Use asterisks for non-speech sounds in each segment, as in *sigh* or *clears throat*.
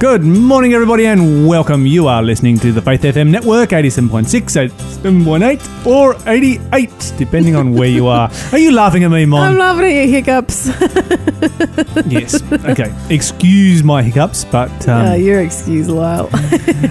Good morning, everybody, and welcome. You are listening to the Faith FM network, 87.6, 87.8, or 88, depending on where you are. Are you laughing at me, Mom? I'm laughing at your hiccups. yes. Okay. Excuse my hiccups, but um, uh, you're excused, Lyle. *laughs*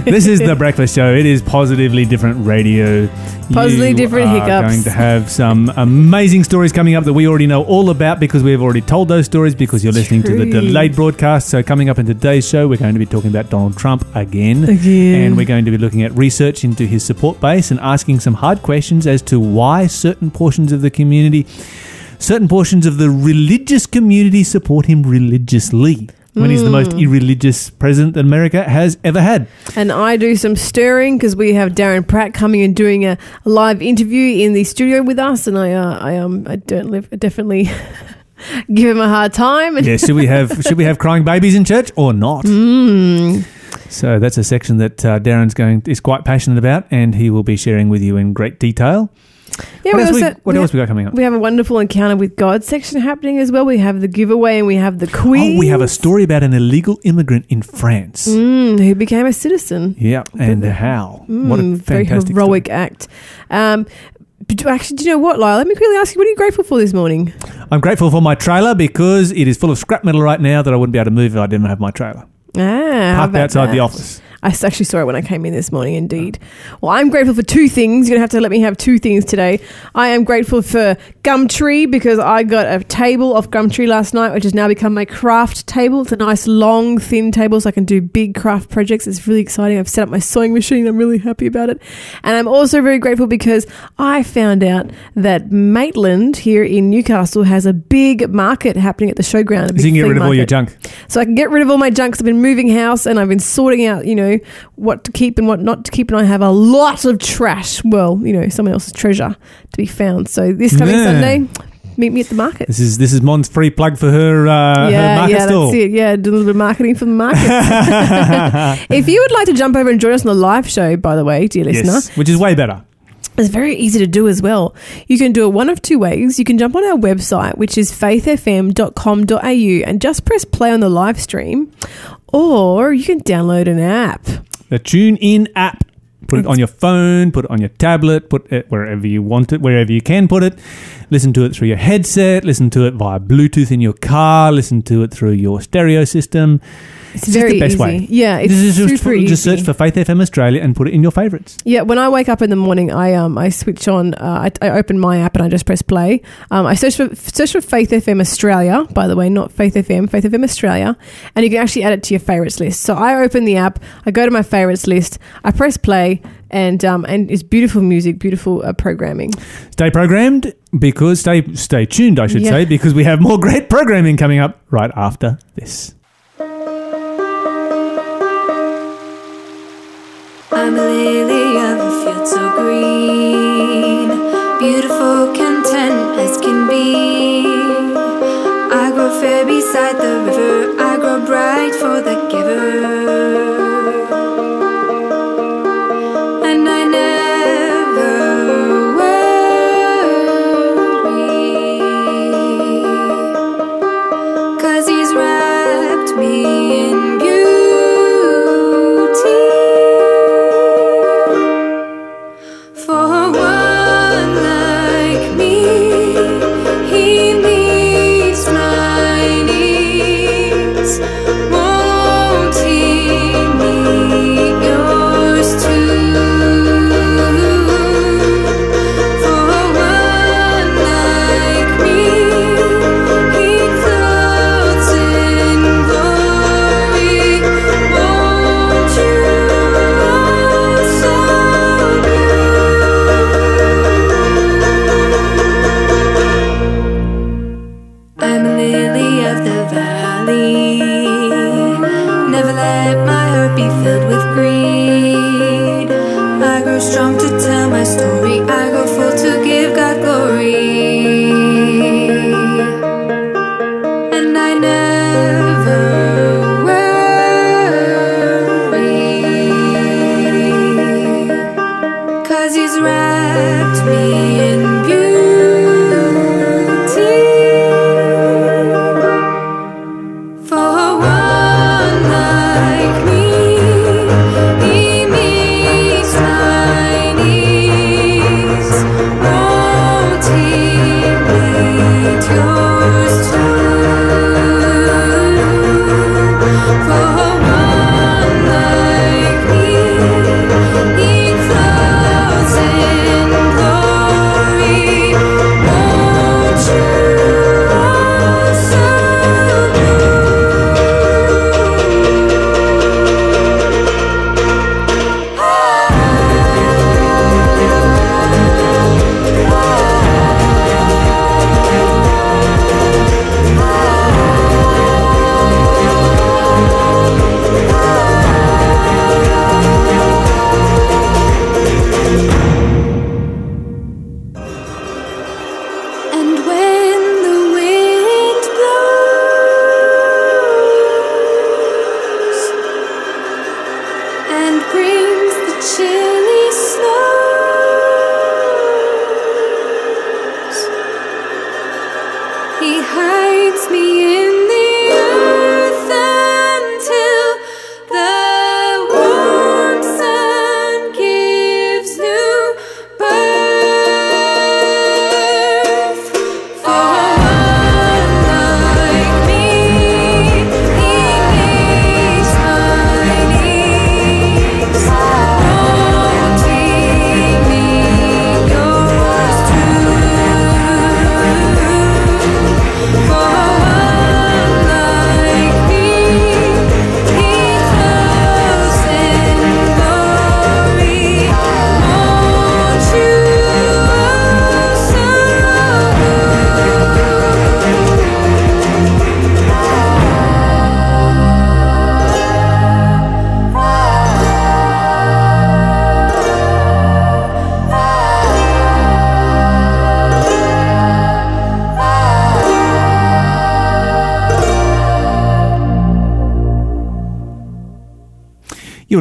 this is the breakfast show. It is positively different radio. Positively You different are hiccups. Going to have some amazing stories coming up that we already know all about because we have already told those stories because you're listening to the delayed broadcast. So coming up in today's show, we're going to be talking about Donald Trump again, Again. and we're going to be looking at research into his support base and asking some hard questions as to why certain portions of the community. Certain portions of the religious community support him religiously when he's the most Hmm. irreligious president that America has ever had. and I do some stirring because we have Darren Pratt coming and doing a, a live interview in the studio with us, and I, uh, I um, I don't live definitely *laughs* give him a hard time. Yeah, should we have should we have crying babies in church or not? *laughs* Mm. So that's a section that uh, Darren's going is quite passionate about, and he will be sharing with you in great detail. yeah, what we else, we, what we else have- we got coming up? We have a wonderful encounter with God section happening as well. We have the giveaway and we have the quiz. Oh, we have a story about an illegal immigrant in France. Mm, who became a citizen. Yeah, and how? what a Mm, very fantastic heroic act. Um, but actually, do you know what, Lyle? Let me quickly ask you, what are you grateful for this morning? I'm grateful for my trailer because it is full of scrap metal right now that I wouldn't be able to move if I didn't have my trailer Ah, parked outside the office. I actually saw it when I came in this morning, indeed. Oh. Well, I'm grateful for two things. You're going to have to let me have two things today. I am grateful for Gumtree because I got a table off Gumtree last night, which has now become my craft table. It's a nice, long, thin table so I can do big craft projects. It's really exciting. I've set up my sewing machine. I'm really happy about it. And I'm also very grateful because I found out that Maitland here in Newcastle has a big market happening at the showground. So you can get rid of all your junk. so I can get rid of all my junk. I've been moving house and I've been sorting out, you know, what to keep and what not to keep. And I have a lot of trash. Well, you know, someone else's treasure to be found. So this coming Yeah. Sunday, meet me at the market. This is this is Mon's free plug for her uh, her yeah, market yeah, stall. that's it. Yeah, do a little bit of marketing for the market. *laughs* *laughs* if you would like to jump over and join us on the live show, by the way, dear listener, Yes, which is way better. It's very easy to do as well. You can do it one of two ways. You can jump on our website, which is faithfm.com.au, and just press play on the live stream, or you can download an app. The Tune In app. Put it on your phone, put it on your tablet, put it wherever you want it, wherever you can put it. Listen to it through your headset, listen to it via Bluetooth in your car, listen to it through your stereo system. It's, It's just very the best easy. way. Yeah, it's Just- just, super just easy. search for Faith FM Australia and put it in your favourites. Yeah, when I wake up in the morning, I um I switch on. Uh, I, I open my app and I just press play. Um, I search for search for Faith FM Australia. By the way, not Faith FM, Faith FM Australia, and you can actually add it to your favorites list. So I open the app, I go to my favorites list, I press play, and um and it's beautiful music, beautiful uh, programming. Stay programmed because stay stay tuned, I should Yeah. say, because we have more great programming coming up right after this. I'm a lily of a field so green, beautiful, content as can be. I grow fair beside the river, I grow bright for the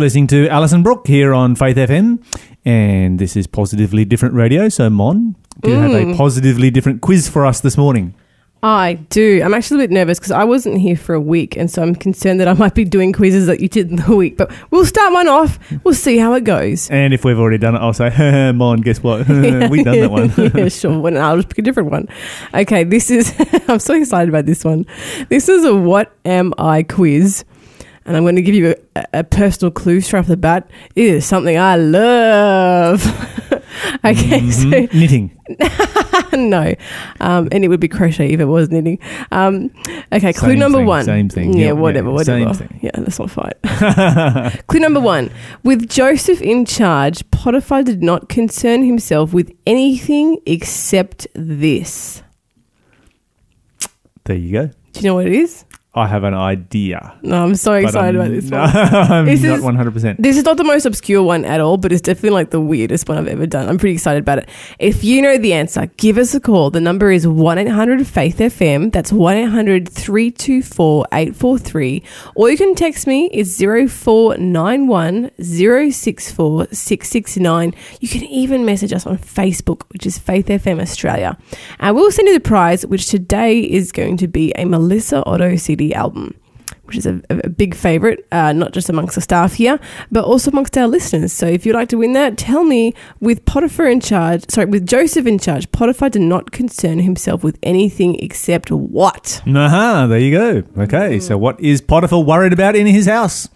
listening to Alison Brooke here on Faith FM, and this is Positively Different Radio. So, Mon, do you have Mm. a positively different quiz for us this morning? I do. I'm actually a bit nervous because I wasn't here for a week, and so I'm concerned that I might be doing quizzes that you did in the week. But we'll start one off. We'll see how it goes. And if we've already done it, I'll say, *laughs* Mon, guess what? *laughs* We've done that one. *laughs* yeah, sure. Well, I'll just pick a different one. Okay, this is. I'm so excited about this one. This is a "What Am I" quiz, and I'm going to give you a, a personal clue straight off the bat. It is something I love. *laughs* okay, Mhm. Knitting. *laughs* no, um, and it would be crochet if it was knitting. Um, okay, clue number thing, one. same thing. Yeah, Yeah, whatever, yeah, whatever. same thing. Yeah, let's not fight. *laughs* Clue number one. With Joseph in charge, Potiphar did not concern himself with anything except this. There you go. Do you know what it is? I have an idea. No, I'm so excited I'm- about this *laughs* one. I'm This not is- 100%. This is not the most obscure one at all, but it's definitely like the weirdest one I've ever done. I'm pretty excited about it. If you know the answer, give us a call. The number is 1 800 Faith FM. That's 1 800 324 843. Or you can text me. It's 0491 064 669. You can even message us on Facebook, which is Faith FM Australia. And we'll send you the prize, which today is going to be a Melissa Otto CD album which is a, a big favourite, uh, not just amongst the staff here, but also amongst our listeners. So if you'd like to win that, tell me with Potiphar in charge, sorry, with Joseph in charge, Potiphar did not concern himself with anything except what? Aha, there you go. Okay, Mm. so what is Potiphar worried about in his house?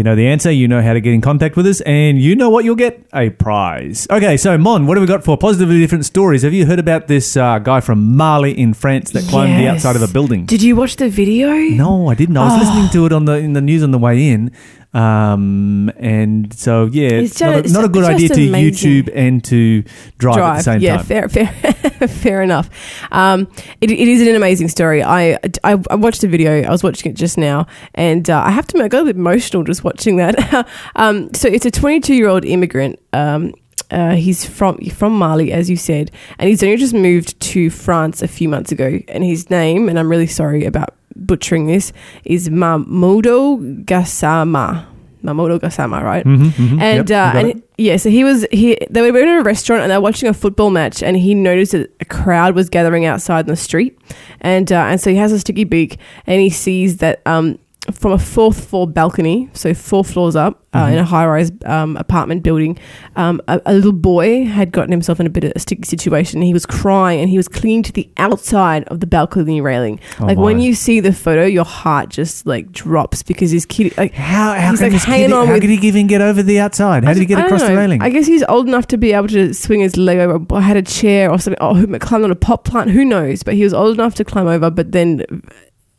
You know the answer, you know how to get in contact with us, and you know what you'll get a prize. Okay, so Mon, what have we got for positively different stories? Have you heard about this uh, guy from Mali in France that climbed the Yes. outside of a building? Did you watch the video? No, I didn't. I was Oh. listening to it on the in the news on the way in, um, and so yeah, It's it's not, a, not a good idea to amazing. YouTube and to drive, at the same time. yeah, time. fair, fair, *laughs* fair enough. Um, it, it is an amazing story. I, I I watched the video. I was watching it just now, and uh, I have to admit, I got a bit emotional just watching that. *laughs* um, so it's a 22 year old immigrant. Um, uh, he's from from Mali, as you said, and he's only just moved to France a few months ago. And his name, and I'm really sorry about butchering this, is Mamoudou Gassama. Mamoudou Gassama, right? Mhm, mhm. And Yep, uh, and he- yeah, so he was he they were in a restaurant and they were watching a football match and he noticed that a crowd was gathering outside in the street and uh, and so he has a sticky beak and he sees that um from a fourth floor balcony, so four floors up uh, Mm-hmm. in a high rise um, apartment building, um, a, a little boy had gotten himself in a bit of a sticky situation. He was crying and he was clinging to the outside of the balcony railing. Oh like when you see the photo, your heart just like drops because his kid like How how He's, can like, this kid, on how with- could he even get over the outside? How did he get I across the railing? I guess he's old enough to be able to swing his leg over. Or had a chair or something. Or climbed on a pot plant. Who knows? But he was old enough to climb over, but then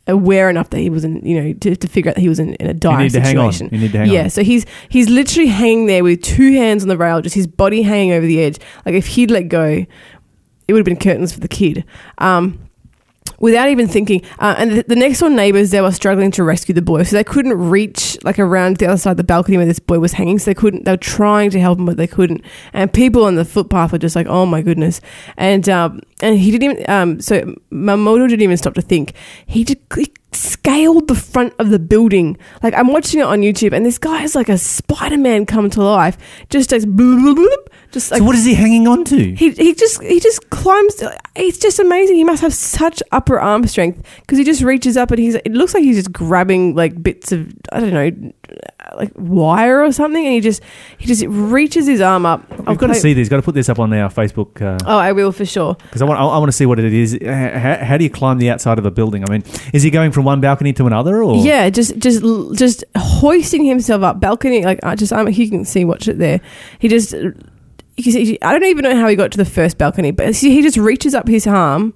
aware enough that he was in, you know, to, to figure out that he was in, in a you dire need to hang on. situation. You need to hang yeah, on. so he's he's literally hanging there with two hands on the rail, just his body hanging over the edge. Like if he'd let go, it would have been curtains for the kid. Um, without even thinking. Uh, and the, the next door neighbors, they were struggling to rescue the boy, so they couldn't reach like around the other side of the balcony where this boy was hanging. So they couldn't. They were trying to help him, but they couldn't. And people on the footpath were just like, "Oh my goodness!" And um, and he didn't even. Um, so Mamoto didn't even stop to think. He just he scaled the front of the building. Like I'm watching it on YouTube, and this guy is like a Spider Man come to life. Just does bloop, bloop, bloop, just like so what is he hanging on to? he he just he just climbs. It's just amazing. He must have such upper arm strength because he just reaches up and he's. It looks like he's just grabbing like bits of I don't know, like wire or something, and he just he just reaches his arm up. I've got to see this. Got to put this up on our Facebook because Oh, I will for sure. Because I want. I, I want to see what it is. How, how do you climb the outside of a building? I mean, is he going from one balcony to another, or Yeah, just just just hoisting himself up balcony. Like I just, I'm, you can see, watch it there. He just, you see, I don't even know how he got to the first balcony, but see, he just reaches up his arm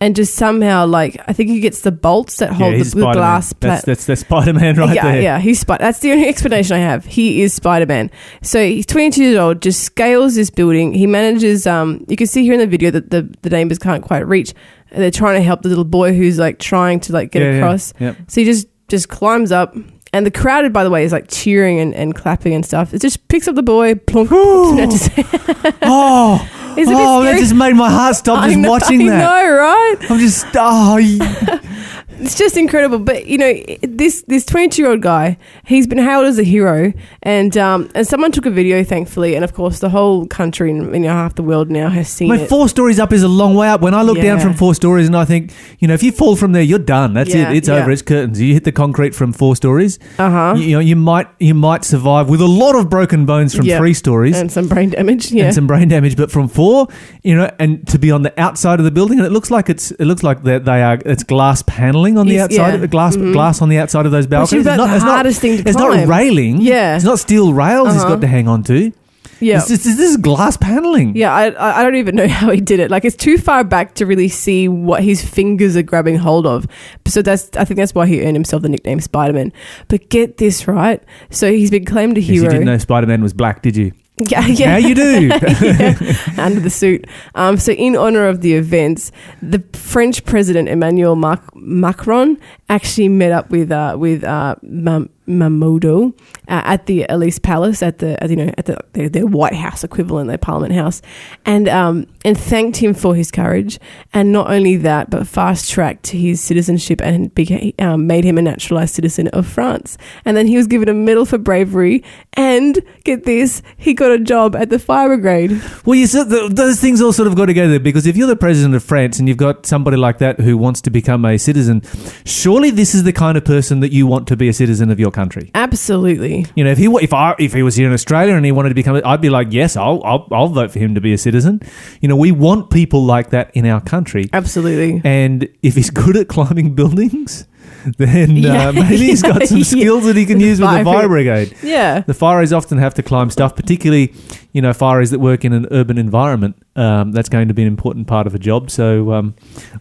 and just somehow, like, I think he gets the bolts that hold he's the, the glass. That's pla- that's that's Spider Man right yeah, there. yeah, he's Spider. That's the only explanation I have. He is Spider Man. So he's 22 years old, just scales this building. He manages. Um, you can see here in the video that the the neighbors can't quite reach. And they're trying to help the little boy who's like trying to like get Yeah, yeah, across. Yep. So he just just climbs up, and the crowd, by the way, is like cheering and, and clapping and stuff. It just picks up the boy, plonk, puts him out to. Oh, It's a bit oh, that scary. just made my heart stop I just know, watching I that. know, right? I'm just oh. *laughs* it's just incredible. But you know, this this 22 year old guy, he's been hailed as a hero, and um, and someone took a video, thankfully, and of course, the whole country and you know half the world now has seen My it. four stories up is a long way up. When I look down from four stories and I think, you know, if you fall from there, you're done. That's Yeah, it. It's yeah. over. It's curtains. You hit the concrete from four stories. Uh huh. You, you know, you might you might survive with a lot of broken bones from Yeah. three stories. And some brain damage. Yeah. and some brain damage. But from four, you know, and to be on the outside of the building, and it looks like it's it looks like that they are it's glass paneling on the outside yeah. of the glass Mhm. glass on the outside of those Which balconies. is about the hardest thing to It's climb. not railing. Yeah. it's not steel rails. He's Uh-huh. got to hang on to. yeah. It's just, this is glass paneling. Yeah, I, I don't even know *laughs* how he did it. Like it's too far back to really see what his fingers are grabbing hold of. So that's I think that's why he earned himself the nickname Spider Man. But get this right. So he's been claimed a Yes, you didn't know Spider Man was black, did you? *laughs* Yeah, yeah. Now you do. *laughs* Yeah, *laughs* under the suit. Um, so, in honor of the events, the French President Emmanuel Mac- Macron actually met up with uh, with uh, Mamoudou uh, at the Élysée Palace at the you know at the their, their White House equivalent, their Parliament House, and um, and thanked him for his courage. And not only that, but fast tracked his citizenship and became, um, made him a naturalized citizen of France. And then he was given a medal for bravery. And get this, he got a job at the fire brigade. Well, you said th those things all sort of go together because if you're the president of France and you've got somebody like that who wants to become a citizen, surely this is the kind of person that you want to be a citizen of your country. Absolutely. You know, if he if I if he was here in Australia and he wanted to become, I'd be like, yes, I'll I'll, I'll vote for him to be a citizen. You know, we want people like that in our country. Absolutely. And if he's good at climbing buildings, then Yeah. uh, maybe he's got some *laughs* Yeah. skills that he can use with the fire fire brigade. Yeah. The fireys often have to climb stuff, particularly, you know, fireys that work in an urban environment. Um, that's going to be an important part of a job. So um,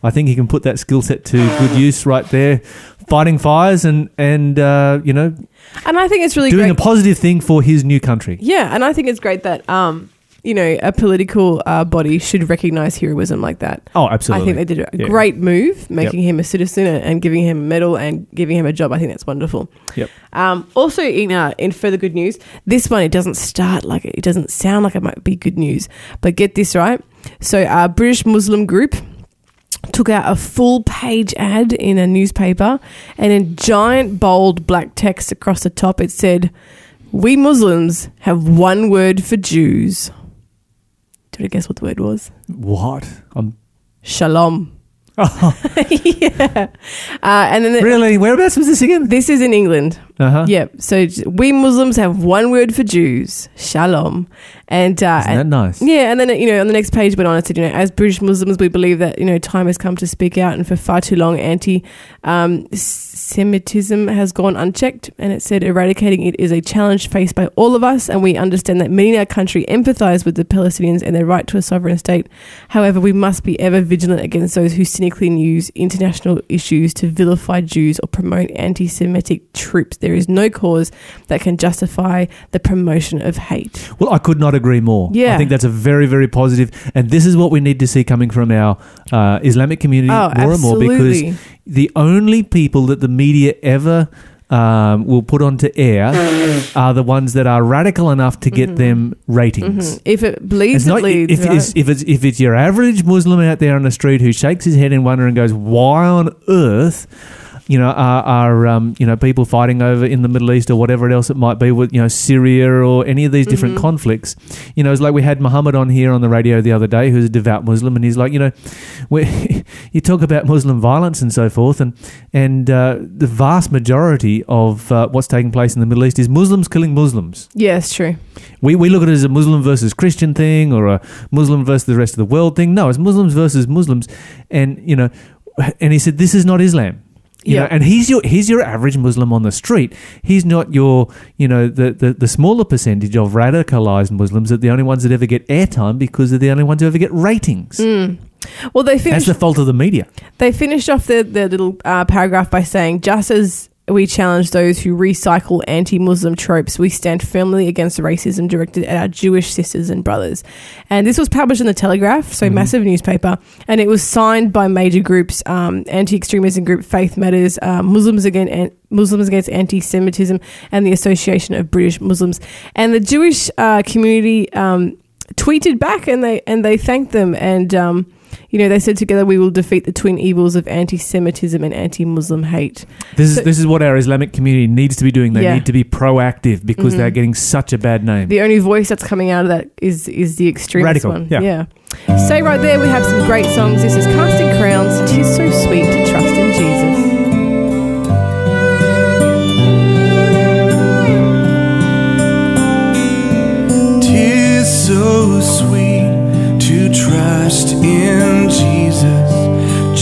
I think he can put that skill set to good use right there, fighting fires and and uh, you know And I think it's really doing great. a positive thing for his new country. yeah, and I think it's great that um, you know, a political uh, body should recognize heroism like that. Oh, absolutely. I think they did a Yeah. great move, making him a citizen and, and giving him a medal and giving him a job. I think that's wonderful. Yep. Um, also, in uh, in further good news, this one it doesn't start like it doesn't sound like it might be good news, but get this right. So, uh, British Muslim group took out a full page ad in a newspaper, and in giant bold black text across the top, it said, "We Muslims have one word for Jews." Do you want to guess what the word was? What? I'm Shalom. *laughs* *laughs* yeah. Uh, and then the, really whereabouts was this again? this is in England. Uh huh. Yep. So we Muslims have one word for Jews, shalom. And, uh, Isn't that nice? yeah, and then you know on the next page went on. It said, you know, as British Muslims, we believe that you know time has come to speak out, and for far too long, anti-Semitism has gone unchecked. And it said, eradicating it is a challenge faced by all of us, and we understand that many in our country empathise with the Palestinians and their right to a sovereign state. However, we must be ever vigilant against those who cynically use international issues to vilify Jews or promote anti-Semitic troops. There is no cause that can justify the promotion of hate. Well, I could not agree more. Yeah. I think that's a very, very positive, and this is what we need to see coming from our uh, Islamic community Oh, more and more because the only people that the media ever um, will put onto air are the ones that are radical enough to get them ratings. Mhm. If it bleeds, It's not it leads. if, right? it's, if it's if it's your average Muslim out there on the street who shakes his head in wonder and goes, "Why on earth?" You know, are, are um, you know people fighting over in the Middle East or whatever else it might be with you know Syria or any of these different Mhm. conflicts? You know, it's like we had Muhammad on here on the radio the other day, who's a devout Muslim, and he's like, you know, *laughs* we you talk about Muslim violence and so forth, and and uh, the vast majority of uh, what's taking place in the Middle East is Muslims killing Muslims. yeah, it's true. We, we look at it as a Muslim versus Christian thing or a Muslim versus the rest of the world thing. No, it's Muslims versus Muslims. And, you know, and he said, this is not Islam. You Yeah. know, and he's your he's your average Muslim on the street. He's not your you know the, the, the smaller percentage of radicalized Muslims that the only ones that ever get airtime because they're the only ones who ever get ratings. Mm. Well, they That's the fault of the media. they finished off their, their little uh, paragraph by saying, just as we challenge those who recycle anti-Muslim tropes, we stand firmly against racism directed at our Jewish sisters and brothers. And this was published in the Telegraph, so Mhm. massive newspaper, and it was signed by major groups: um, anti-extremism group Faith Matters, uh, Muslims against an- Muslims against anti-Semitism, and the Association of British Muslims. And the Jewish uh, community um, tweeted back, and they and they thanked them and. Um, you know, they said together we will defeat the twin evils of anti-Semitism and anti-Muslim hate. This is this is what our Islamic community needs to be doing. They Yeah. need to be proactive because Mhm. they're getting such a bad name. The only voice that's coming out of that is is the extremist Radical, one. yeah. yeah. Stay right there. We have some great songs. This is Casting Crowns. Tis so sweet to trust in Jesus. Tis so sweet to trust in Jesus,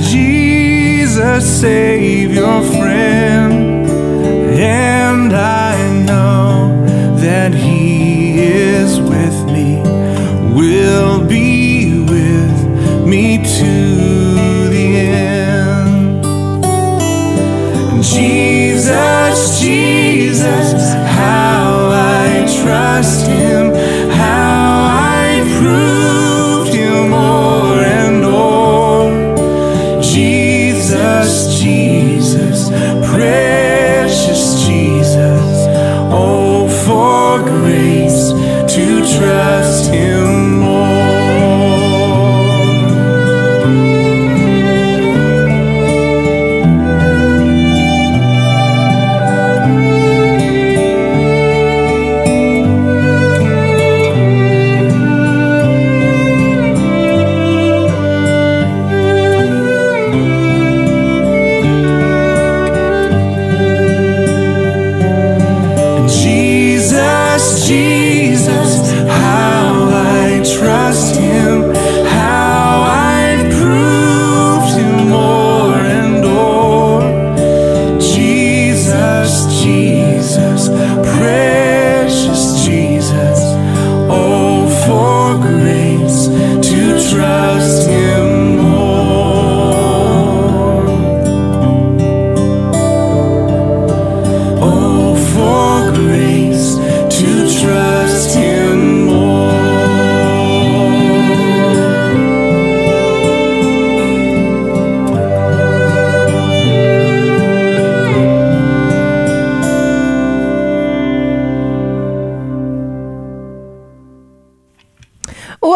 Jesus, Savior, friend.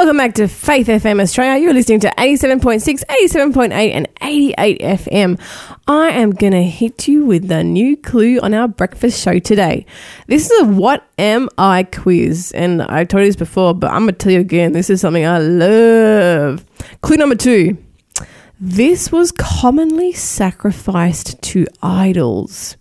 Welcome back to Faith FM Australia. You're listening to 87.6, 87.8, and 88 FM. I am going to hit you with the new clue on our breakfast show today. This is a What Am I quiz. And I told you this before, but I'm going to tell you again. This is something I love. Clue number two. This was commonly sacrificed to idols.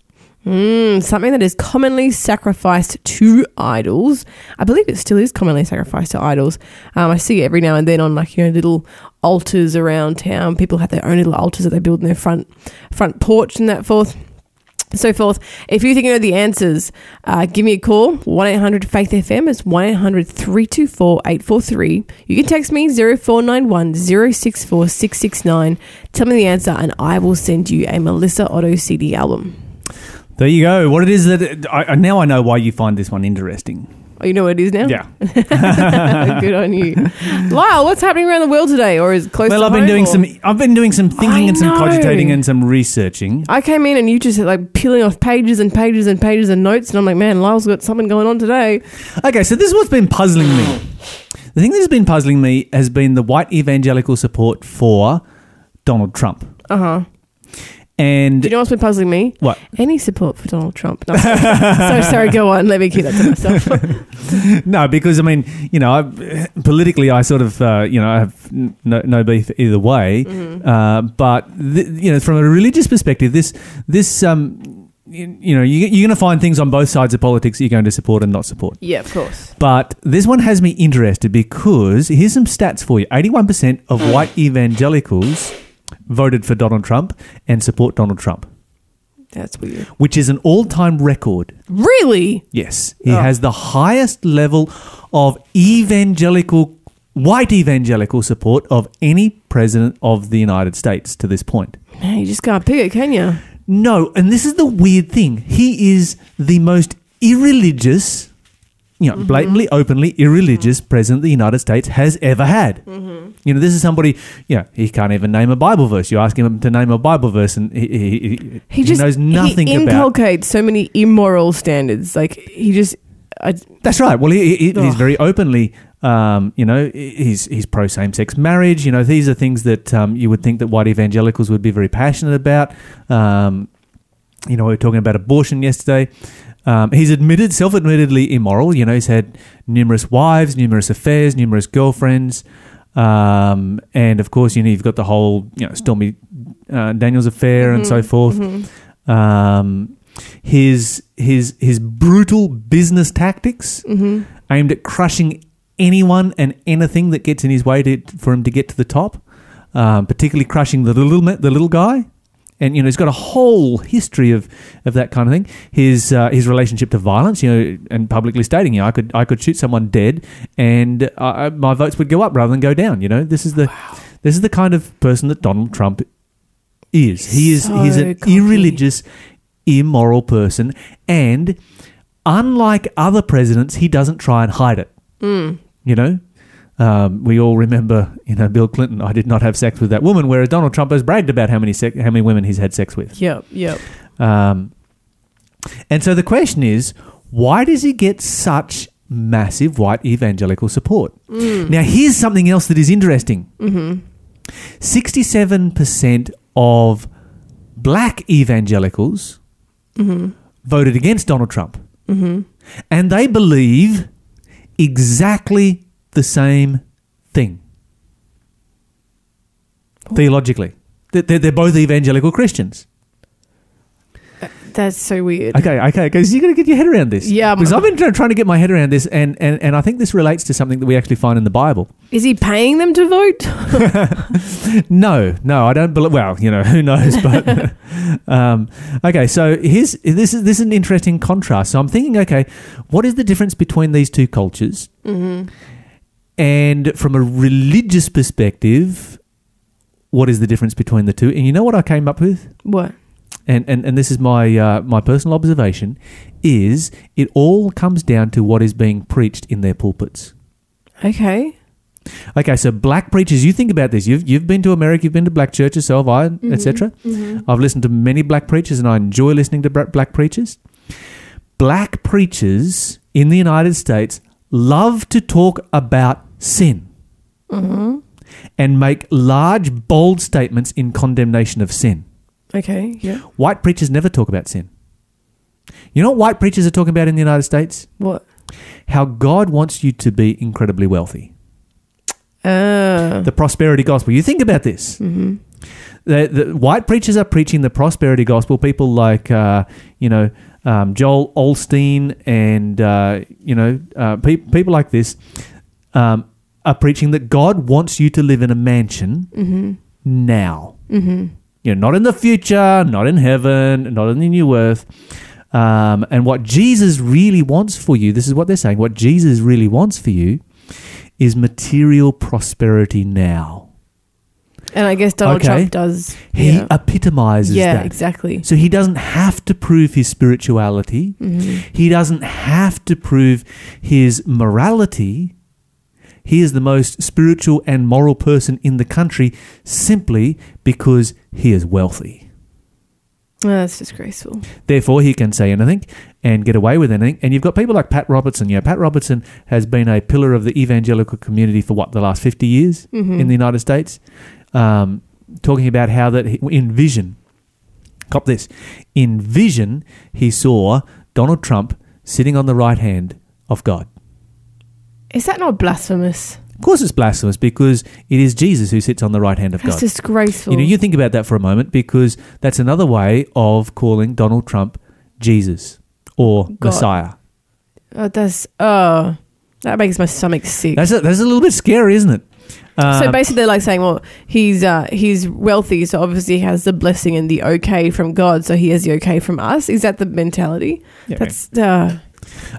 Mm, something that is commonly sacrificed to idols. I believe it still is commonly sacrificed to idols. Um, I see it every now and then on like you know little altars around town. People have their own little altars that they build in their front front porch and that forth. So forth. If you think you know the answers, uh, give me a call. 1 800 Faith FM. is 1 800 324 843. You can text me 0491 064 669. Tell me the answer, and I will send you a Melissa Otto CD album. There you go. What it is that I, I- now I know why you find this one interesting. Oh, you know what it is now? Yeah. *laughs* Good on you. Lyle, what's happening around the world today? Or is close Well, to I've been doing or- some. I've been doing some thinking I and some know. cogitating and some researching. I came in and you just like peeling off pages and pages and pages and notes, and I'm like, man, Lyle's got something going on today. Okay, so this is what's been puzzling me. The thing that's been puzzling me has been the white evangelical support for Donald Trump. Uh huh. And Do you know what's been puzzling me? what? Any support for Donald Trump? No, so *laughs* sorry. Go on. Let me keep that to myself. *laughs* No, because I mean, you know, I, politically, I sort of, uh, you know, I have no, no beef either way. Mm-hmm. Uh, but th- you know, from a religious perspective, this this um, you, you know, you, you're going to find things on both sides of politics you're going to support and not support. yeah, of course. But this one has me interested because here's some stats for you: eighty-one percent of white evangelicals voted for Donald Trump and support Donald Trump, That's weird. which is an all-time record. Really? Yes, he Oh. has the highest level of evangelical, white evangelical support of any president of the United States to this point. Man, you just can't pick it, can you? No, and this is the weird thing. He is the most irreligious, you know, blatantly, openly irreligious president the United States has ever had. You know, this is somebody, you know, he can't even name a Bible verse. You ask him to name a Bible verse, and he, he, he, He just knows nothing he about inculcates so many immoral standards. Like he just, I, That's right. Well, he, he, he's very openly, um, you know, he's he's pro same sex marriage. You know, these are things that um, you would think that white evangelicals would be very passionate about. Um, you know, we were talking about abortion yesterday. Um, he's admitted, self admittedly immoral. You know, he's had numerous wives, numerous affairs, numerous girlfriends. Um, and of course, you know, you've got the whole, you know, Stormy uh, Daniels affair and so forth. Um, his his his brutal business tactics aimed at crushing anyone and anything that gets in his way to, for him to get to the top, um, particularly crushing the little the little guy. And you know he's got a whole history of, of that kind of thing. His uh, his relationship to violence, you know, and publicly stating, you know, I could I could shoot someone dead, and uh, my votes would go up rather than go down. You know, this is the this is the kind of person that Donald Trump is. He is he's an cocky. irreligious, immoral person, and unlike other presidents, he doesn't try and hide it. Mm. You know, um, we all remember, you know, Bill Clinton. I did not have sex with that woman, whereas Donald Trump has bragged about how many sec- how many women he's had sex with. yep, yep. Um, and so the question is, why does he get such massive white evangelical support? Now, here's something else that is interesting. 67% of black evangelicals voted against Donald Trump. And they believe exactly the same thing theologically. They're, they're both evangelical Christians. That's so weird. Okay, okay, because you got to get your head around this. Yeah, because I've been trying to get my head around this, and, and, and I think this relates to something that we actually find in the Bible. Is he paying them to vote? *laughs* *laughs* No, no, I don't believe. Well, you know, who knows? But *laughs* um, okay, so here's this is this is an interesting contrast. So I'm thinking, okay, what is the difference between these two cultures? Mm-hmm. And from a religious perspective, what is the difference between the two? And you know what I came up with? what? and, and, and this is my uh, my personal observation, is it all comes down to what is being preached in their pulpits. Okay. Okay, so black preachers, you think about this. You've you've been to America, you've been to black churches, so have I, etc. I've listened to many black preachers, and I enjoy listening to black preachers. Black preachers in the United States love to talk about sin and make large, bold statements in condemnation of sin. Okay. Yeah. White preachers never talk about sin. You know what white preachers are talking about in the United States? What? How God wants you to be incredibly wealthy. Uh, The prosperity gospel. You think about this. Mm-hmm. The, the white preachers are preaching the prosperity gospel. People like, uh, you know, um, Joel Osteen and, uh, you know, uh, pe- people like this um, are preaching that God wants you to live in a mansion Mm-hmm. now. Mm-hmm. You know, not in the future, not in heaven, not in the new earth. Um, and what Jesus really wants for you, this is what they're saying, what Jesus really wants for you is material prosperity now. and I guess Donald Okay. Trump does. He yeah. epitomizes yeah. that. Exactly. So he doesn't have to prove his spirituality. He doesn't have to prove his morality. He is the most spiritual and moral person in the country simply because he is wealthy. Oh, that's disgraceful. Therefore, he can say anything and get away with anything. And you've got people like Pat Robertson. You know, Pat Robertson has been a pillar of the evangelical community for what the last fifty years in the United States, um, talking about how that he, in Vision, Cop this. In vision, he saw Donald Trump sitting on the right hand of God. Is that not blasphemous? Of course, it's blasphemous because it is Jesus who sits on the right hand of God. That's God. disgraceful. You know, you think about that for a moment because that's another way of calling Donald Trump Jesus or God. Messiah. oh, that's oh, that makes my stomach sick. That's a, that's a little bit scary, isn't it? Uh, so basically, they're like saying, well, he's uh, he's wealthy, so obviously he has the blessing and the okay from God, so he has the okay from us. Is that the mentality? yeah. That's uh,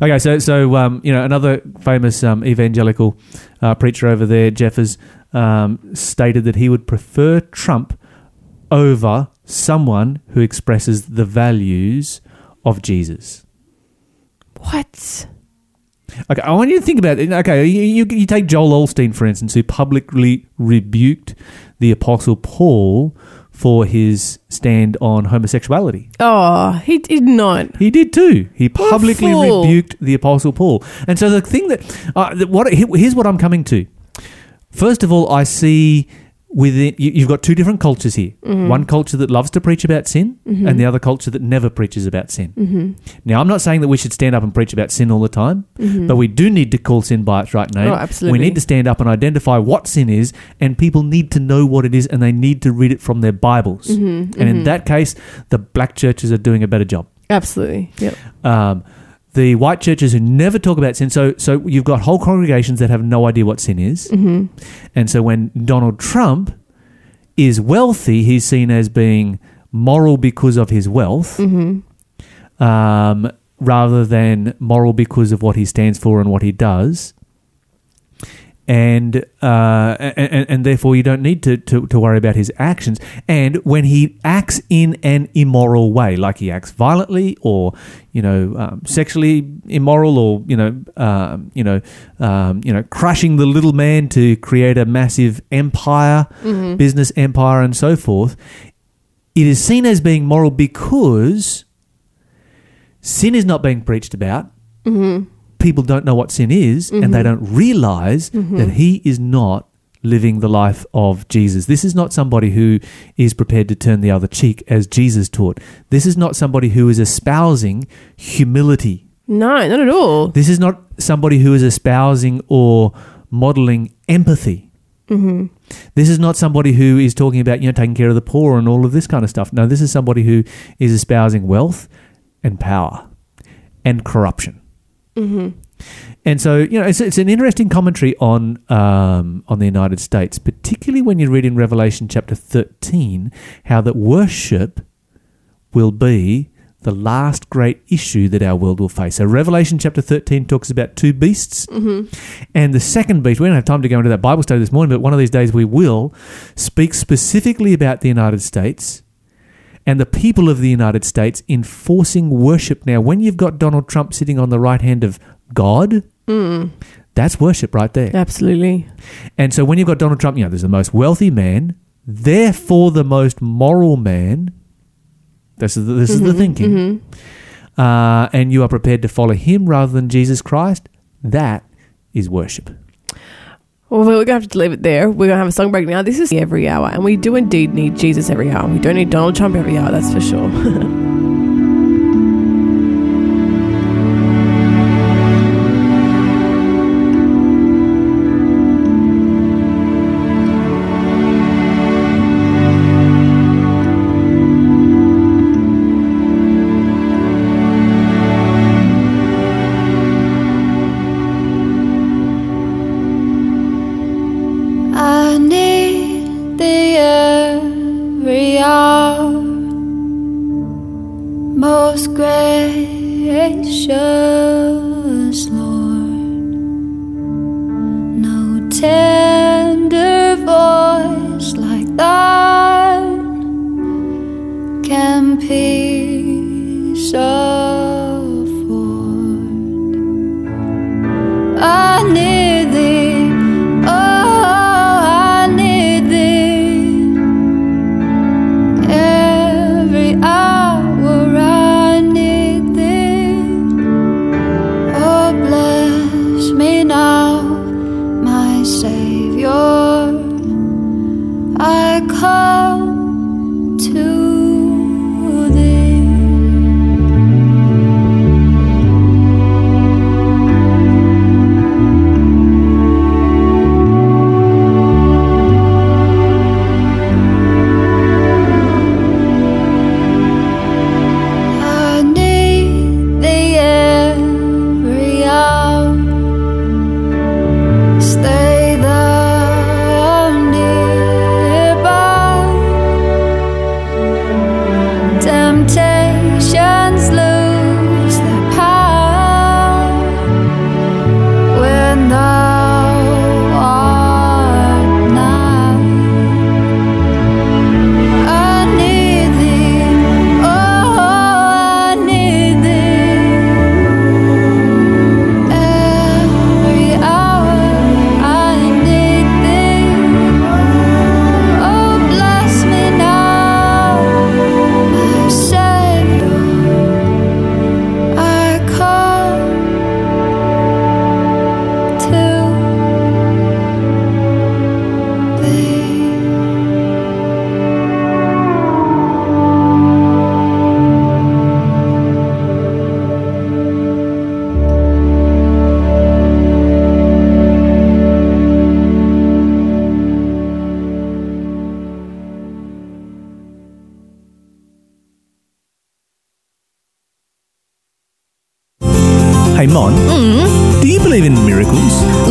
Okay, so so um, you know another famous um, evangelical uh, preacher over there, Jeffress, um, stated that he would prefer Trump over someone who expresses the values of Jesus. what? Okay, I want you to think about it. Okay, you, you, you take Joel Osteen, for instance, who publicly rebuked the Apostle Paul for his stand on homosexuality. Oh, he did not. He did too. He publicly fool. rebuked the Apostle Paul. And so the thing that, uh, that what here's what I'm coming to. First of all, I see within you, you've got two different cultures here. Mm-hmm. One culture that loves to preach about sin, and the other culture that never preaches about sin. Mm-hmm. Now, I'm not saying that we should stand up and preach about sin all the time, but we do need to call sin by its right name. Mm-hmm. Oh, absolutely. We need to stand up and identify what sin is, and people need to know what it is, and they need to read it from their Bibles. Mm-hmm. And in that case, the black churches are doing a better job. Absolutely. Yep. Um, the white churches who never talk about sin, so so you've got whole congregations that have no idea what sin is, Mm-hmm. and so when Donald Trump is wealthy, he's seen as being moral because of his wealth, Mm-hmm. um, rather than moral because of what he stands for and what he does. And, uh, and and therefore you don't need to, to, to worry about his actions. And when he acts in an immoral way, like he acts violently or you know um, sexually immoral, or you know um, you know um, you know crushing the little man to create a massive empire, business empire, and so forth, it is seen as being moral because sin is not being preached about. People don't know what sin is, and they don't realize that he is not living the life of Jesus. This is not somebody who is prepared to turn the other cheek as Jesus taught. This is not somebody who is espousing humility. No, not at all. This is not somebody who is espousing or modeling empathy. Mm-hmm. This is not somebody who is talking about, you know, taking care of the poor and all of this kind of stuff. No, this is somebody who is espousing wealth and power and corruption. Mm-hmm. And so, you know, it's, it's an interesting commentary on um, on the United States, particularly when you read in Revelation chapter 13 how that worship will be the last great issue that our world will face. So, Revelation chapter 13 talks about two beasts. Mm-hmm. And the second beast, we don't have time to go into that Bible study this morning, but one of these days we will speak specifically about the United States and the people of the United States enforcing worship. Now, when you've got Donald Trump sitting on the right hand of God, Mm. that's worship right there. Absolutely. And so when you've got Donald Trump, you know, there's the most wealthy man, therefore the most moral man. This is the, this is the thinking. Uh, and you are prepared to follow him rather than Jesus Christ. That is worship. Well, we're going to have to leave it there. We're going to have a song break now. This is every hour, and we do indeed need Jesus every hour. We don't need Donald Trump every hour, that's for sure. *laughs* Mon, mm-hmm. do you believe in miracles?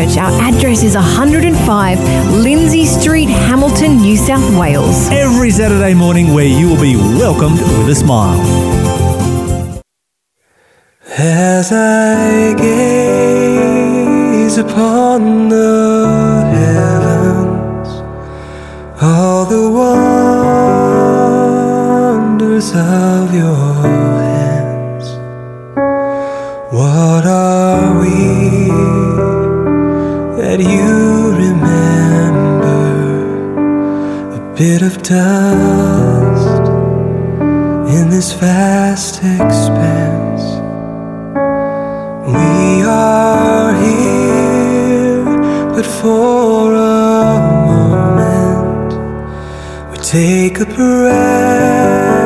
Our address is 105 Lindsay Street, Hamilton, New South Wales. Every Saturday morning, where you will be welcomed with a smile. As I gaze upon the heavens, all the wonders of your bit of dust in this vast expanse. We are here, but for a moment, we take a breath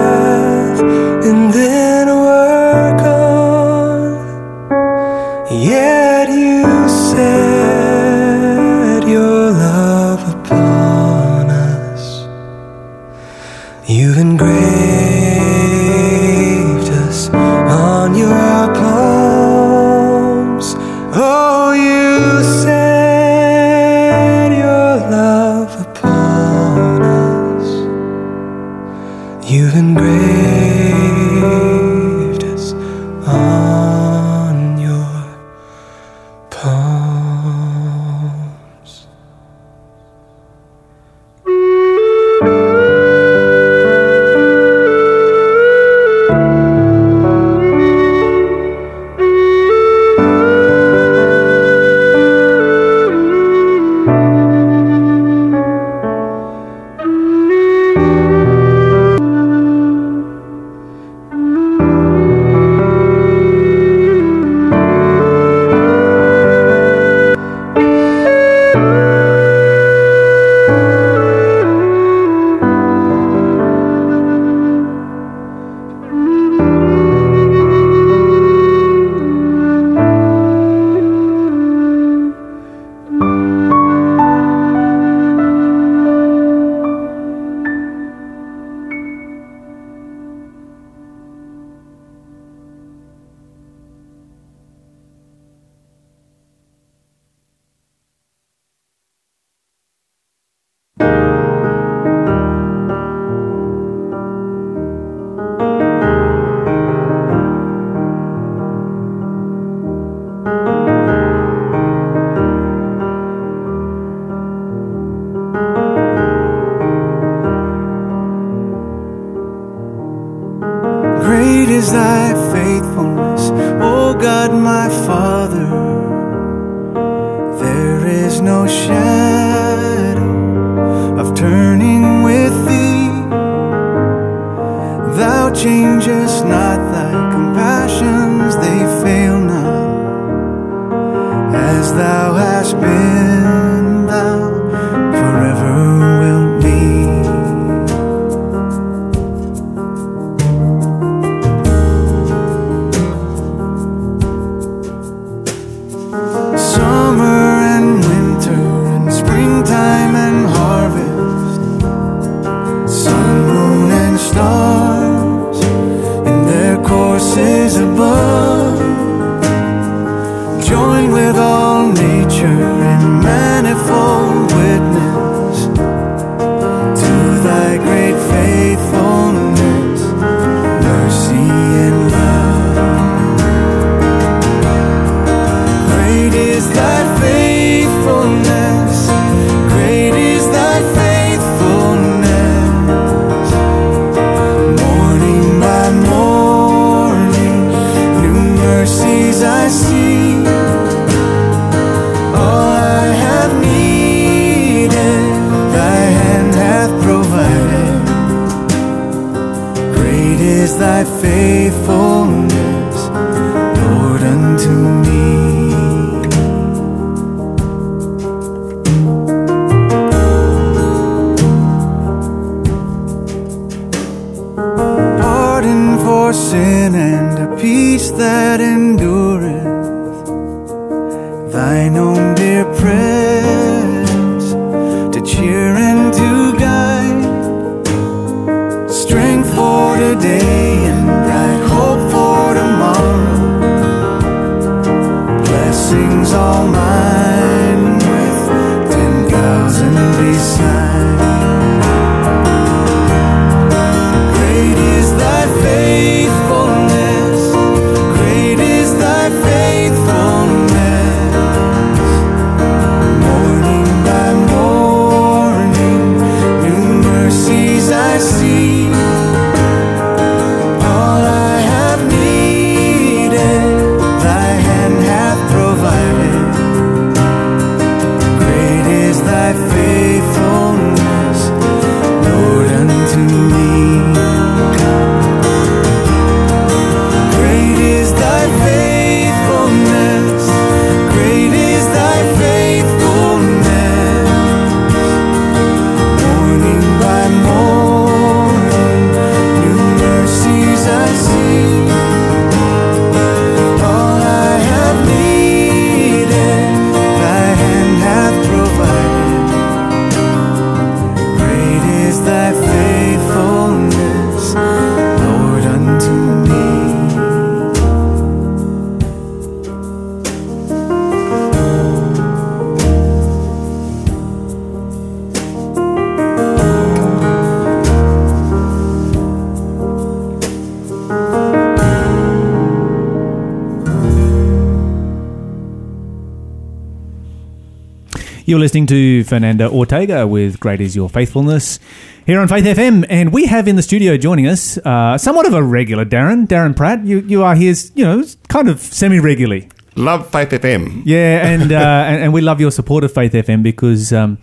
You're listening to Fernando Ortega with Great Is Your Faithfulness here on Faith FM. And we have in the studio joining us uh, somewhat of a regular Darren, Darren Pratt. You, you are here, you know, kind of semi regularly. Love Faith FM. Yeah, and, *laughs* uh, and and we love your support of Faith FM because um,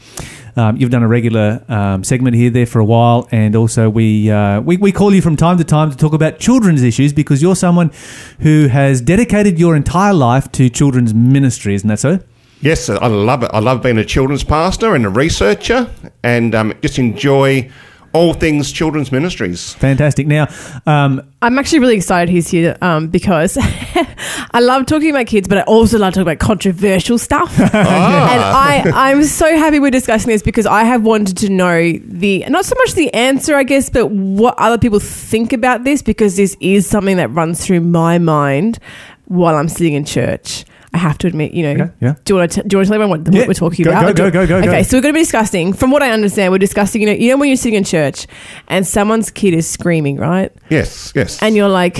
um, you've done a regular um, segment here there for a while, and also we, uh, we we call you from time to time to talk about children's issues because you're someone who has dedicated your entire life to children's ministry, isn't that so? Yes, I love it. I love being a children's pastor and a researcher, and um, just enjoy all things children's ministries. Fantastic. Now, um, I'm actually really excited he's here um, because *laughs* I love talking about kids, but I also love talking about controversial stuff. *laughs* And I, I'm so happy we're discussing this because I have wanted to know the, not so much the answer, I guess, but what other people think about this because this is something that runs through my mind while I'm sitting in church. I have to admit, you know. Okay, yeah. Do you want to do you want to tell everyone what, Yeah, what we're talking go- about? go, go, go, go, Okay, go. so we're going to be discussing. From what I understand, we're discussing. You know, you know when you're sitting in church and someone's kid is screaming, right? Yes, yes. and you're like,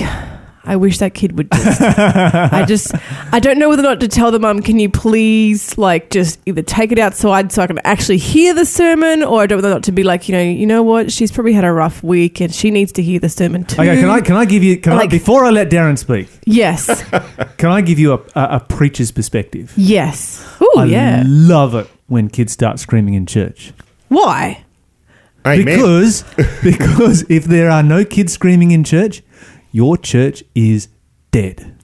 I wish that kid would just. I *laughs* just, I don't know whether or not to tell the mum, can you please, like, just either take it outside so I can actually hear the sermon, or I don't know whether or not to be like, you know, you know what, she's probably had a rough week and she needs to hear the sermon too. okay, can I can I give you can I, before I let Darren speak? Yes, *laughs* Can I give you a, a, a preacher's perspective? yes. Oh I yeah. love it when kids start screaming in church. Why? Amen. Because *laughs* because if there are no kids screaming in church, your church is dead.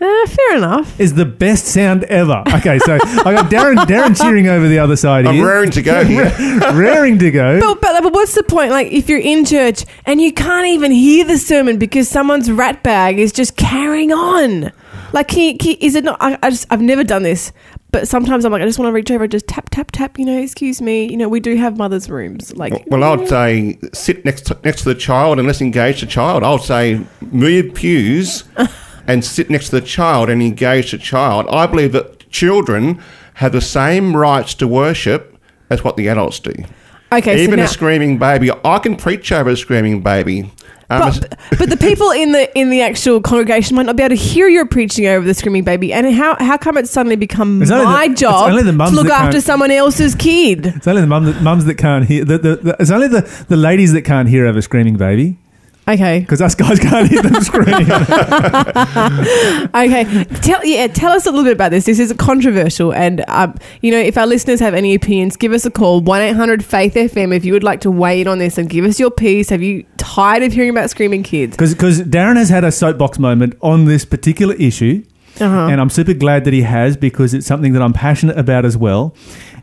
Uh, fair enough. Is the best sound ever. Okay, so I got Darren Darren cheering over the other side I'm here. raring to go here. *laughs* raring to go. But, but but what's the point? Like if you're in church and you can't even hear the sermon because someone's rat bag is just carrying on. Like, can you, can you- is it not? I, I just I've never done this, but sometimes I'm like I just want to reach over just tap tap tap. You know, excuse me. You know, we do have mothers' rooms. Like, Well, I'd say sit next to, next to the child and let's engage the child. I would say move pews *laughs* and sit next to the child and engage the child. I believe that children have the same rights to worship as what the adults do. okay, Even so now, a screaming baby, I can preach over a screaming baby. Um, but, but the people in the in the actual congregation might not be able to hear your preaching over the screaming baby. And how how come it's suddenly become It's only the- my it's job only the to mums look that after can't- someone else's kid? It's only the mum that, mums that can't hear. The, the, the, it's only the, the ladies that can't hear over screaming baby Okay. because us guys can't hear them screaming. *laughs* Okay, tell yeah, tell us a little bit about this. This is controversial, and um, you know, if our listeners have any opinions, give us a call one eight hundred Faith FM if you would like to weigh in on this and give us your piece. Have you tired of hearing about screaming kids? Because Darren has had a soapbox moment on this particular issue, Uh-huh. and I'm super glad that he has because it's something that I'm passionate about as well.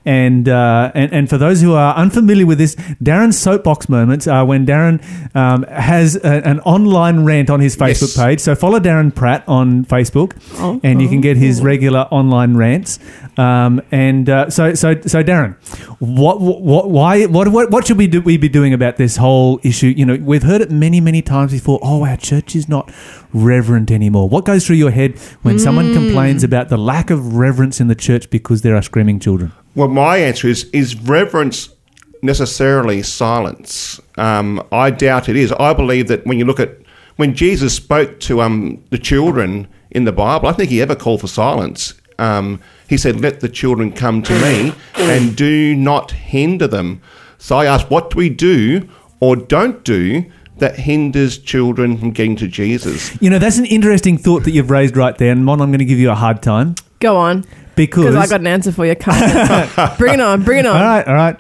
And, uh, and and for those who are unfamiliar with this, Darren's soapbox moments are when Darren um, has a, an online rant on his Facebook Yes. page. So follow Darren Pratt on Facebook, Oh. and you can get his regular online rants. Um, and uh, so so so Darren, what what why what what what should we do, we be doing about this whole issue? You know, we've heard it many many times before. Oh, our church is not reverent anymore. What goes through your head when someone complains about the lack of reverence in the church because there are screaming children? Well, my answer is is reverence necessarily silence? Um, I doubt it is. I believe that when you look at when Jesus spoke to um, the children in the Bible, I think he ever called for silence. Um, he said, "Let the children come to me, and do not hinder them." So I ask, what do we do or don't do that hinders children from getting to Jesus? You know, that's an interesting thought that you've raised right there. And Mon, I'm going to give you a hard time Go on. Because Because I got an answer for you. Come on. *laughs* bring it on. Bring it on. All right, all right.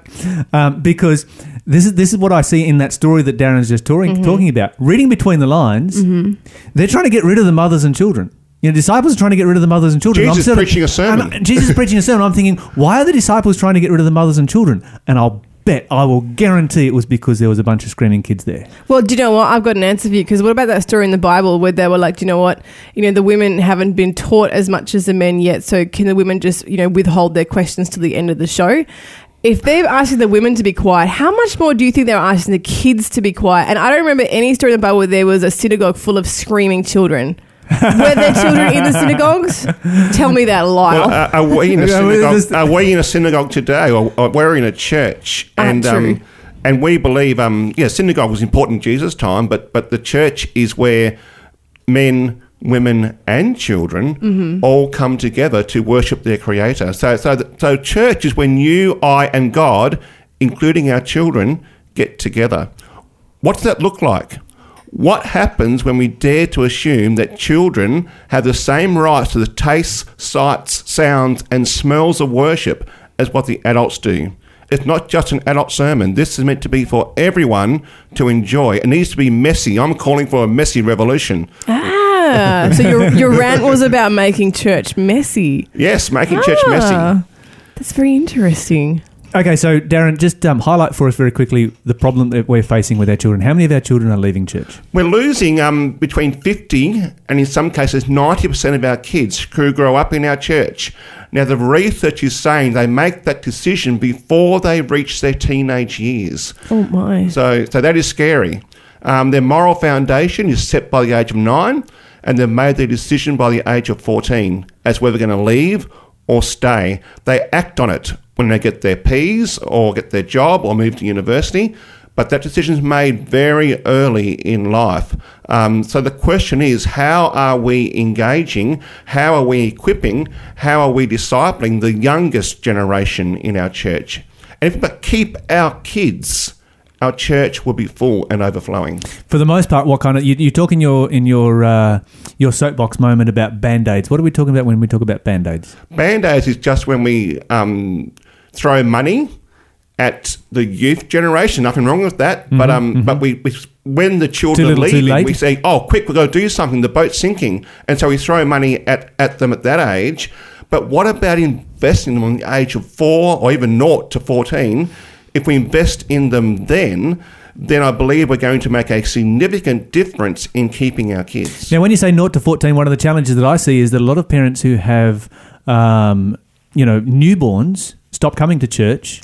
Um, because this is this is what I see in that story that Darren's just talking Mm-hmm. talking about. Reading between the lines, they're trying to get rid of the mothers and children. You know, disciples are trying to get rid of the mothers and children. Jesus sort of- preaching a sermon. and Jesus is preaching a sermon. I'm thinking, why are the disciples trying to get rid of the mothers and children? And I'll bet, I will guarantee it was because there was a bunch of screaming kids there. Well, do you know what? I've got an answer for you. Because what about that story in the Bible where they were like, do you know what? You know, the women haven't been taught as much as the men yet. So can the women just, you know, withhold their questions to the end of the show? If they're asking the women to be quiet, how much more do you think they're asking the kids to be quiet? And I don't remember any story in the Bible where there was a synagogue full of screaming children. Were there children in the synagogues? Tell me that, Lyle. Well, are, are we in a *laughs* synagogue? are we in a synagogue today, or, or we're in a church? Ah, and true. um, and we believe, um, yeah, synagogue was important in Jesus' time, but but the church is where men, women, and children Mm-hmm. all come together to worship their Creator. So so th- so church is when you, I, and God, including our children, get together. What does that look like? What happens when we dare to assume that children have the same rights to the tastes, sights, sounds, and smells of worship as what the adults do? It's not just an adult sermon. This is meant to be for everyone to enjoy. It needs to be messy. I'm calling for a messy revolution. ah, so your, *laughs* your rant was about making church messy. Yes, making church messy. Ah, That's very interesting. Okay, so Darren, just um, highlight for us very quickly the problem that we're facing with our children. How many of our children are leaving church? We're losing um, between 50 and in some cases 90% of our kids who grow up in our church. Now, the research is saying they make that decision before they reach their teenage years. Oh my. So, so that is scary. Um, their moral foundation is set by the age of nine, and they've made their decision by the age of 14 as whether they're going to leave or stay. They act on it when they get their P's or get their job or move to university, but that decision is made very early in life. Um, so the question is how are we engaging? How are we equipping? How are we discipling the youngest generation in our church? And if we keep our kids, our church will be full and overflowing. For the most part, what kind of you, you talk in your in your uh, your soapbox moment about band aids? What are we talking about when we talk about band aids? Band aids is just when we um, throw money at the youth generation. Nothing wrong with that. But um, but we, we when the children Mm-hmm, are leaving, we say, "Oh, quick, we've got to do something. The boat's sinking," and so we throw money at, at them at that age. But what about investing them on the age of four or even naught to fourteen? If we invest in them then, then I believe we're going to make a significant difference in keeping our kids. Now, when you say 0 to 14, one of the challenges that I see is that a lot of parents who have, um, you know, newborns stop coming to church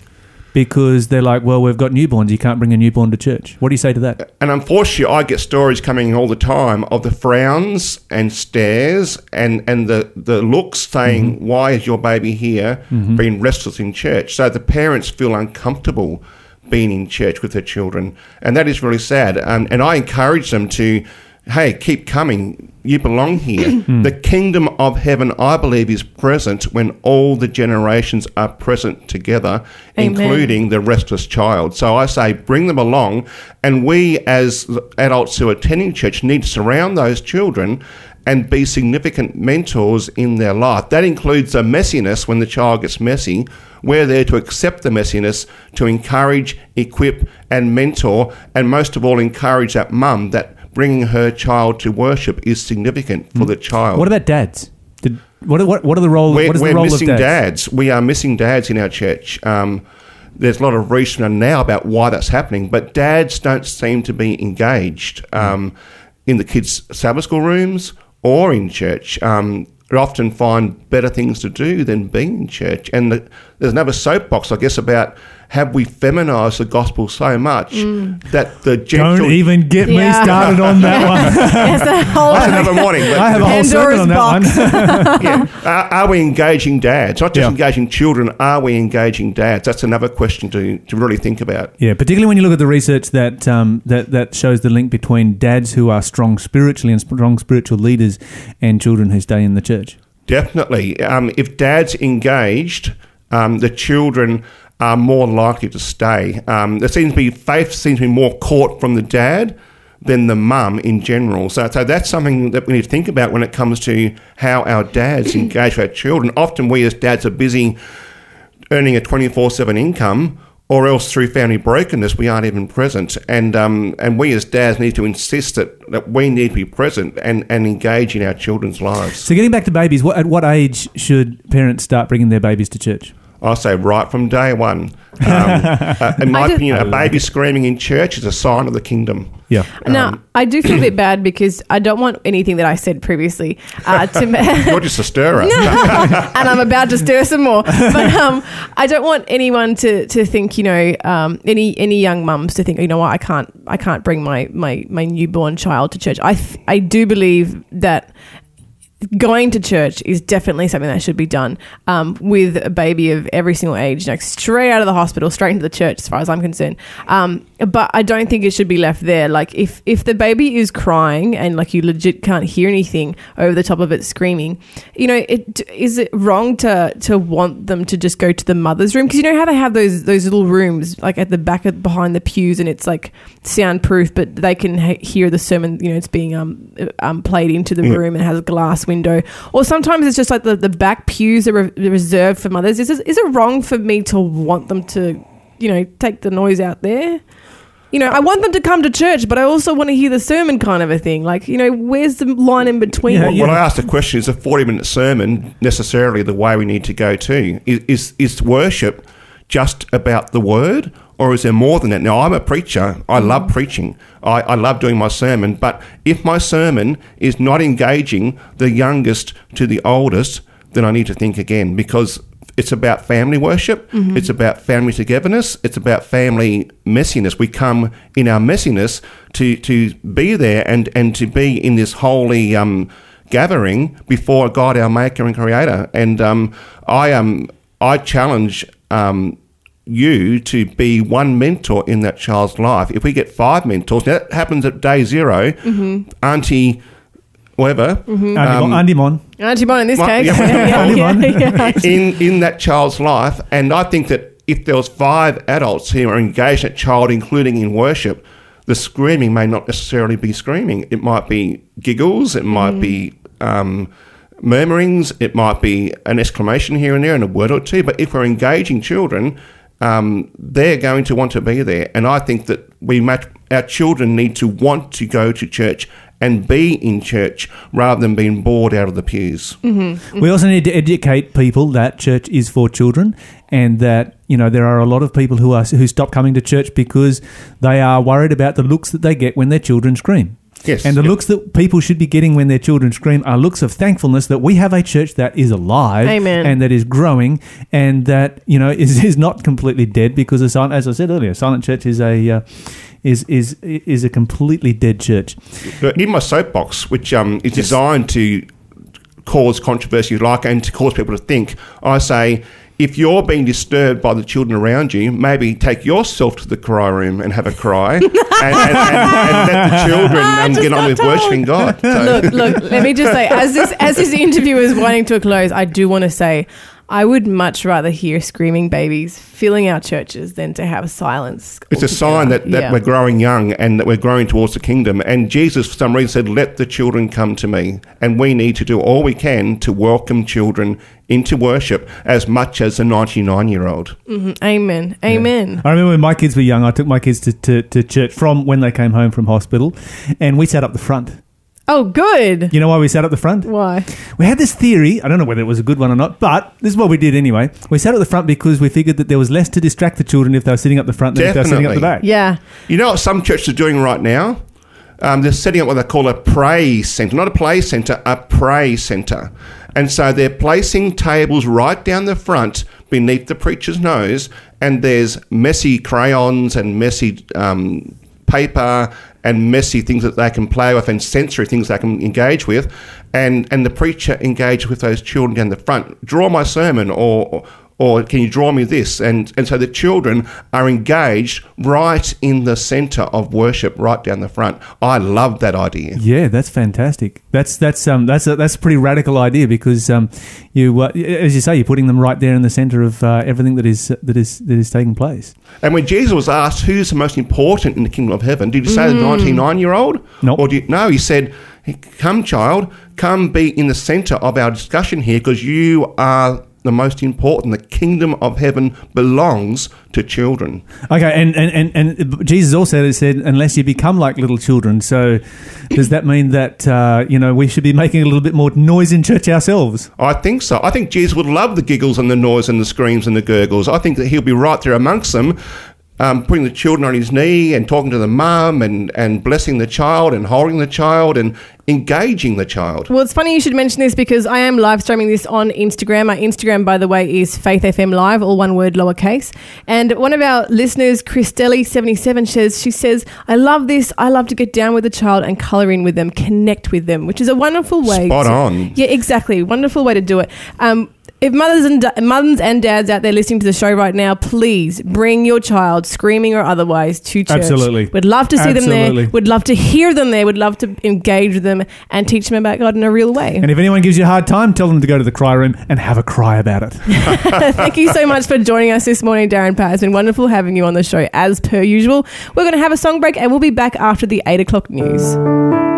because they're like, well, we've got newborns. You can't bring a newborn to church. What do you say to that? And unfortunately, I get stories coming all the time of the frowns and stares and, and the, the looks saying, Why is your baby here? Being restless in church. So the parents feel uncomfortable being in church with their children. And that is really sad. Um, and I encourage them to, hey, keep coming. You belong here. Hmm. the kingdom of heaven, I believe, is present when all the generations are present together, Amen. including the restless child. So I say, bring them along, and we as adults who are attending church need to surround those children and be significant mentors in their life. That includes the messiness when the child gets messy. We're there to accept the messiness, to encourage, equip, and mentor, and most of all, encourage that mum that bringing her child to worship is significant for the child. What about dads? Did, What what what are the role? we're, what is we're the role missing of dads? dads. We are missing dads in our church. Um, there's a lot of research now about why that's happening, but dads don't seem to be engaged um, in the kids' Sabbath school rooms or in church. Um, they often find better things to do than being in church. And the, there's another soapbox, I guess, about have we feminized the gospel so much that the gentle. Don't even get Yeah. me started on that one. *laughs* Yes, that whole That's *laughs* another morning. I have a whole Pandora's sermon on that box. one. *laughs* yeah. Are, are we engaging dads? Not just Yeah. engaging children, are we engaging dads? That's another question to, to really think about. Yeah, particularly when you look at the research that um, that that shows the link between dads who are strong spiritually and strong spiritual leaders and children who stay in the church. Definitely. Um, if dad's engaged, um, the children are more likely to stay. Um, there seems to be faith seems to be more caught from the dad than the mum in general. So, so that's something that we need to think about when it comes to how our dads *clears throat* engage with our children. Often we as dads are busy earning a 24-7 income or else through family brokenness we aren't even present and um, and we as dads need to insist that, that we need to be present and, and engage in our children's lives So, getting back to babies, what, at what age should parents start bringing their babies to church? I say right from day one. *laughs* Um, uh, in my just- opinion, a baby screaming in church is a sign of the kingdom. Yeah. Now, I do feel a bit bad because I don't want anything that I said previously uh, *laughs* to. You're just a stirrer. *laughs* and I'm about to stir some more. But um, I don't want anyone to, to think, you know, um, any any young mums to think, you know what, I can't I can't bring my my, my newborn child to church. I th- I do believe that going to church is definitely something that should be done um, with a baby of every single age, like straight out of the hospital, straight into the church, as far as I'm concerned. Um, but I don't think it should be left there. Like if if the baby is crying and like you legit can't hear anything over the top of it screaming, you know, it is it wrong to to want them to just go to the mother's room because you know how they have those those little rooms like at the back of behind the pews and it's like soundproof, but they can ha- hear the sermon. You know, it's being um, um played into the Yeah. room and has a glass window. Or sometimes it's just like the, the back pews are re- reserved for mothers. Is it, is it wrong for me to want them to, you know, take the noise out there? You know, I want them to come to church, but I also want to hear the sermon kind of a thing. Like, you know, where's the line in between? Yeah, Well, yeah. Well, I asked the question: Is a forty-minute sermon necessarily the way we need to go to? Is, is is worship just about the word, or is there more than that? Now, I'm a preacher. I love preaching. I, I love doing my sermon. But if my sermon is not engaging the youngest to the oldest, then I need to think again because it's about family worship. It's about family togetherness. It's about family messiness. We come in our messiness to, to be there and, and to be in this holy um, gathering before God, our Maker and Creator. And um, I um, I challenge um, you to be one mentor in that child's life. If we get five mentors, now that happens at day 0 mm-hmm. Auntie, whatever. Mm-hmm. Andy, Mon- um, Andy Mon. Auntie Bon in this Well, case. yeah. *laughs* Only one. yeah. *laughs* in in that child's life. And I think that if there was five adults who are engaged that child, including in worship, the screaming may not necessarily be screaming. It might be giggles. It might mm-hmm. be um, murmurings. It might be an exclamation here and there and a word or two. But if we're engaging children, um, they're going to want to be there. And I think that we our children need to want to go to church and be in church rather than being bored out of the pews. We also need to educate people that church is for children, and that you know there are a lot of people who are who stop coming to church because they are worried about the looks that they get when their children scream. Yes. And the Yep. looks that people should be getting when their children scream are looks of thankfulness that we have a church that is alive Amen. and that is growing and that you know is, *laughs* is not completely dead because a silent, as I said earlier, a silent church is a uh, is is is a completely dead church. In my soapbox, which um, is designed to cause controversy, like, and to cause people to think, I say, if you're being disturbed by the children around you, maybe take yourself to the cry room and have a cry, and, and, and, and let the *laughs* children um, get on with told. worshiping God. *laughs* So- look, look. Let me just say, as this as this interview is winding to a close, I do want to say, I would much rather hear screaming babies filling our churches than to have silence. It's a sign that, that Yeah. we're growing young and that we're growing towards the kingdom. And Jesus, for some reason, said, Let the children come to me. And we need to do all we can to welcome children into worship as much as a 99 year old. Mm-hmm. Amen. Amen. I remember when my kids were young, I took my kids to, to, to church from when they came home from hospital, and we sat up the front. Oh, good. You know why we sat at the front? Why? We had this theory. I don't know whether it was a good one or not, but this is what we did anyway. We sat at the front because we figured that there was less to distract the children if they were sitting up the front than if they were sitting up the back. Yeah. You know what some churches are doing right now? Um, they're setting up what they call a pray centre, not a play centre, a pray centre. And so they're placing tables right down the front beneath the preacher's nose, and there's messy crayons and messy um, paper and messy things that they can play with and sensory things they can engage with. And, and the preacher engage with those children down the front. Draw my sermon or or can you draw me this? And and so the children are engaged right in the centre of worship, right down the front. I love that idea. Yeah, that's fantastic. That's that's um that's a that's a pretty radical idea because um you uh, as you say you're putting them right there in the centre of uh, everything that is that is that is taking place. And when Jesus was asked who's the most important in the kingdom of heaven, did he say the 99 year old? Nope. Or do you, no, he said, Come, child, come be in the centre of our discussion here because you are the most important. The kingdom of heaven belongs to children. Okay, and and, and, and Jesus also said, unless you become like little children. So, does that mean that uh, you know we should be making a little bit more noise in church ourselves? I think so. I think Jesus would love the giggles and the noise and the screams and the gurgles. I think that he'll be right there amongst them, um, putting the children on his knee and talking to the mum and, and blessing the child and holding the child and engaging the child. Well, it's funny you should mention this because I am live streaming this on Instagram. My Instagram, by the way, is Faith FM Live, all one word, lowercase. And one of our listeners, Christelli77, says, she says, I love this. I love to get down with the child and colour in with them, connect with them, which is a wonderful way. Spot to- on. Yeah, exactly. Wonderful way to do it. Um, if mothers and da- mums and dads out there listening to the show right now, please bring your child, screaming or otherwise, to church. Absolutely. We'd love to see them Absolutely. there. We'd love to hear them there. We'd love to engage with them and teach them about God in a real way. And if anyone gives you a hard time, tell them to go to the cry room and have a cry about it. *laughs* *laughs* Thank you so much for joining us this morning, Darren Pratt. It's been wonderful having you on the show as per usual. We're going to have a song break and we'll be back after the 8 o'clock news.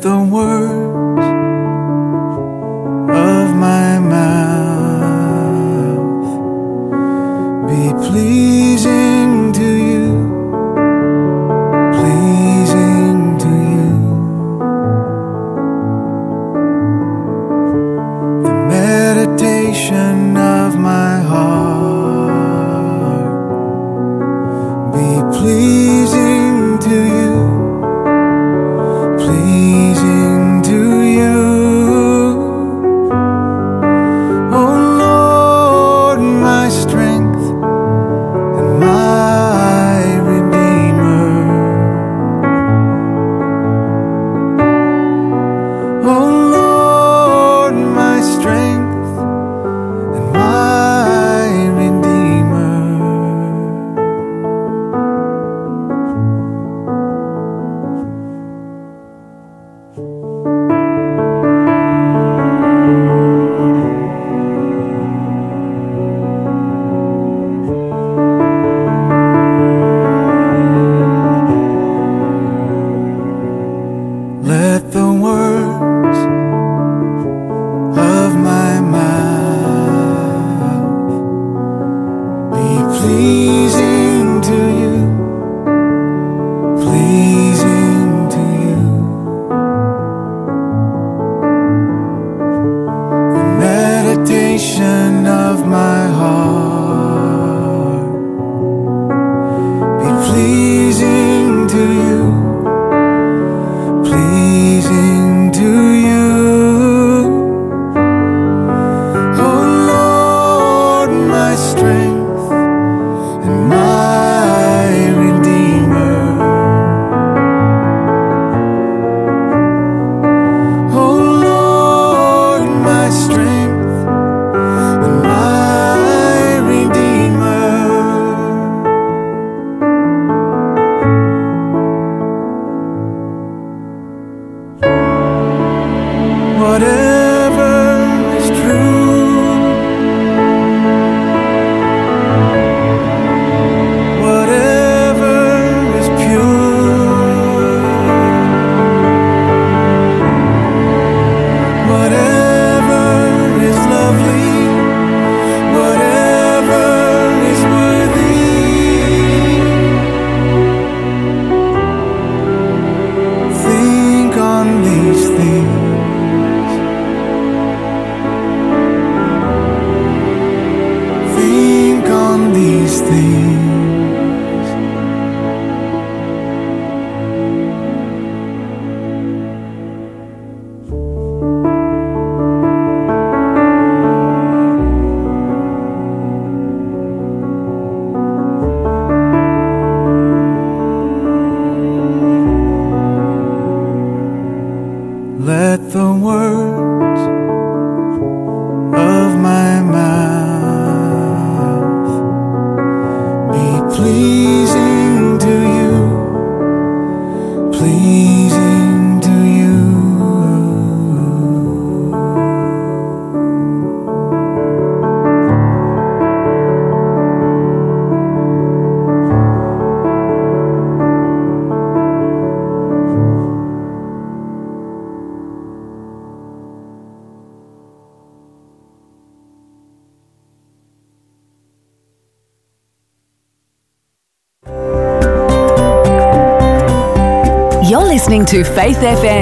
The words of my mouth. Be pleasing Ponte FM.